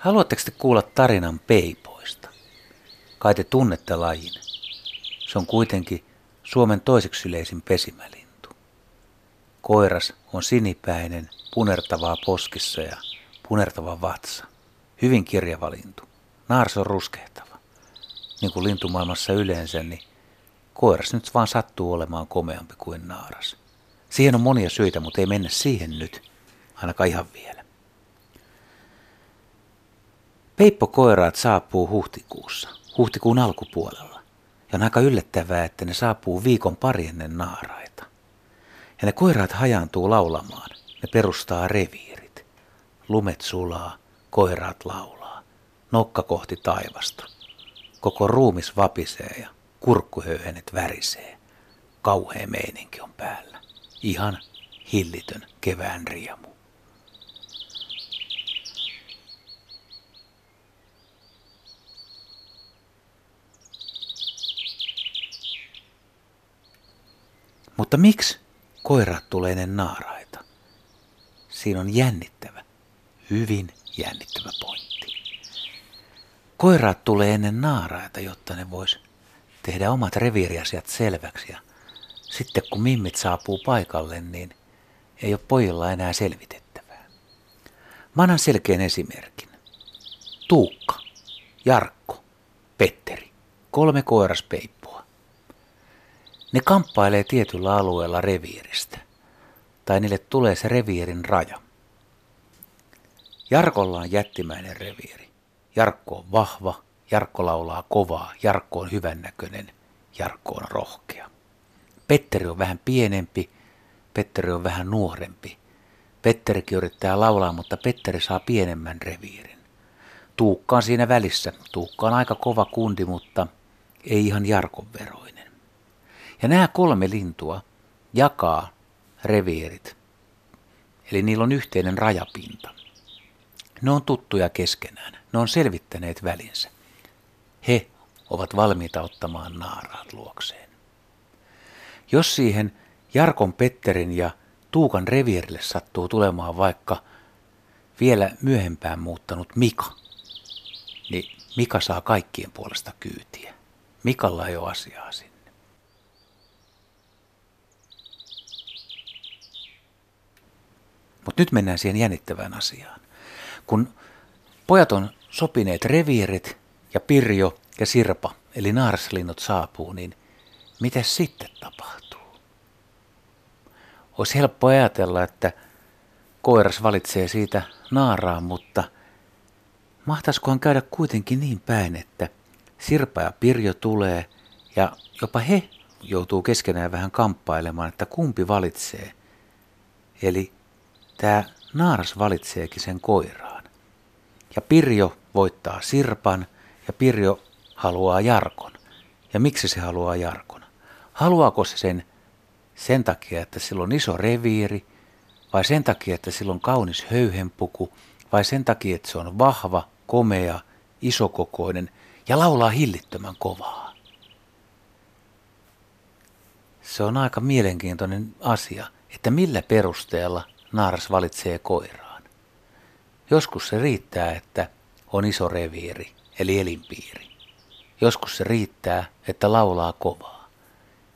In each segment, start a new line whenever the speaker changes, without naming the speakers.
Haluatteko te kuulla tarinan peipoista? Kai te tunnette lajin. Se on kuitenkin Suomen toiseksi yleisin pesimälintu. Koiras on sinipäinen, punertavaa poskissa ja punertava vatsa. Hyvin kirjava lintu. Naars on ruskehtava. Niin kuin lintumaailmassa yleensä, niin koiras nyt vaan sattuu olemaan komeampi kuin naaras. Siihen on monia syitä, mutta ei mennä siihen nyt, ainakaan ihan vielä. Peippokoiraat saapuu huhtikuussa, huhtikuun alkupuolella. Ja on aika yllättävää, että ne saapuu viikon pari ennen naaraita. Ja ne koiraat hajaantuu laulamaan. Ne perustaa reviirit. Lumet sulaa, koiraat laulaa. Nokka kohti taivasta. Koko ruumis vapisee ja kurkkuhöyhenet värisee. Kauhea meininki on päällä. Ihan hillitön kevään riemu. Mutta miksi koirat tulee ennen naaraita? Siinä on jännittävä, hyvin jännittävä pointti. Koiraat tulee ennen naaraita, jotta ne vois tehdä omat reviiriasiat selväksi. Ja sitten kun mimmit saapuu paikalle, niin ei ole pojilla enää selvitettävää. Mä annan selkeän esimerkin. Tuukka, Jarkko, Petteri, kolme koiraspeippua. Ne kamppailee tietyllä alueella reviiristä, tai niille tulee se reviirin raja. Jarkolla on jättimäinen reviiri. Jarkko on vahva, Jarkko laulaa kovaa, Jarkko on hyvännäköinen, Jarkko on rohkea. Petteri on vähän pienempi, Petteri on vähän nuorempi. Petterikin yrittää laulaa, mutta Petteri saa pienemmän reviirin. Tuukka on siinä välissä. Tuukka on aika kova kundi, mutta ei ihan Jarkon veroinen. Ja nämä kolme lintua jakaa reviirit. Eli niillä on yhteinen rajapinta. Ne on tuttuja keskenään. Ne on selvittäneet välinsä. He ovat valmiita ottamaan naaraat luokseen. Jos siihen Jarkon Petterin ja Tuukan reviirille sattuu tulemaan vaikka vielä myöhempään muuttanut Mika, niin Mika saa kaikkien puolesta kyytiä. Mikalla ei ole asiaa sinne. Mutta nyt mennään siihen jännittävään asiaan. Kun pojat on sopineet reviirit ja Pirjo ja Sirpa, eli naarslinnut saapuu, niin mitä sitten tapahtuu? Olisi helppo ajatella, että koiras valitsee siitä naaraan, mutta mahtaisikohan käydä kuitenkin niin päin, että Sirpa ja Pirjo tulee ja jopa he joutuu keskenään vähän kamppailemaan, että kumpi valitsee. Eli tämä naaras valitseekin sen koiraan. Ja Pirjo voittaa Sirpan ja Pirjo haluaa Jarkon. Ja miksi se haluaa Jarkon? Haluaako se sen sen takia, että sillä on iso reviiri, vai sen takia, että sillä on kaunis höyhenpuku, vai sen takia, että se on vahva, komea, isokokoinen ja laulaa hillittömän kovaa. Se on aika mielenkiintoinen asia, että millä perusteella naaras valitsee koiraan. Joskus se riittää, että on iso reviiri, eli elinpiiri. Joskus se riittää, että laulaa kovaa.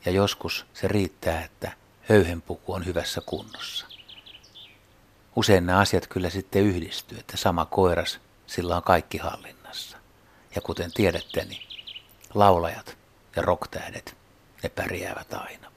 Ja joskus se riittää, että höyhenpuku on hyvässä kunnossa. Usein nämä asiat kyllä sitten yhdistyy, että sama koiras, sillä on kaikki hallinnassa. Ja kuten tiedätte, niin laulajat ja rocktähdet, ne pärjäävät aina.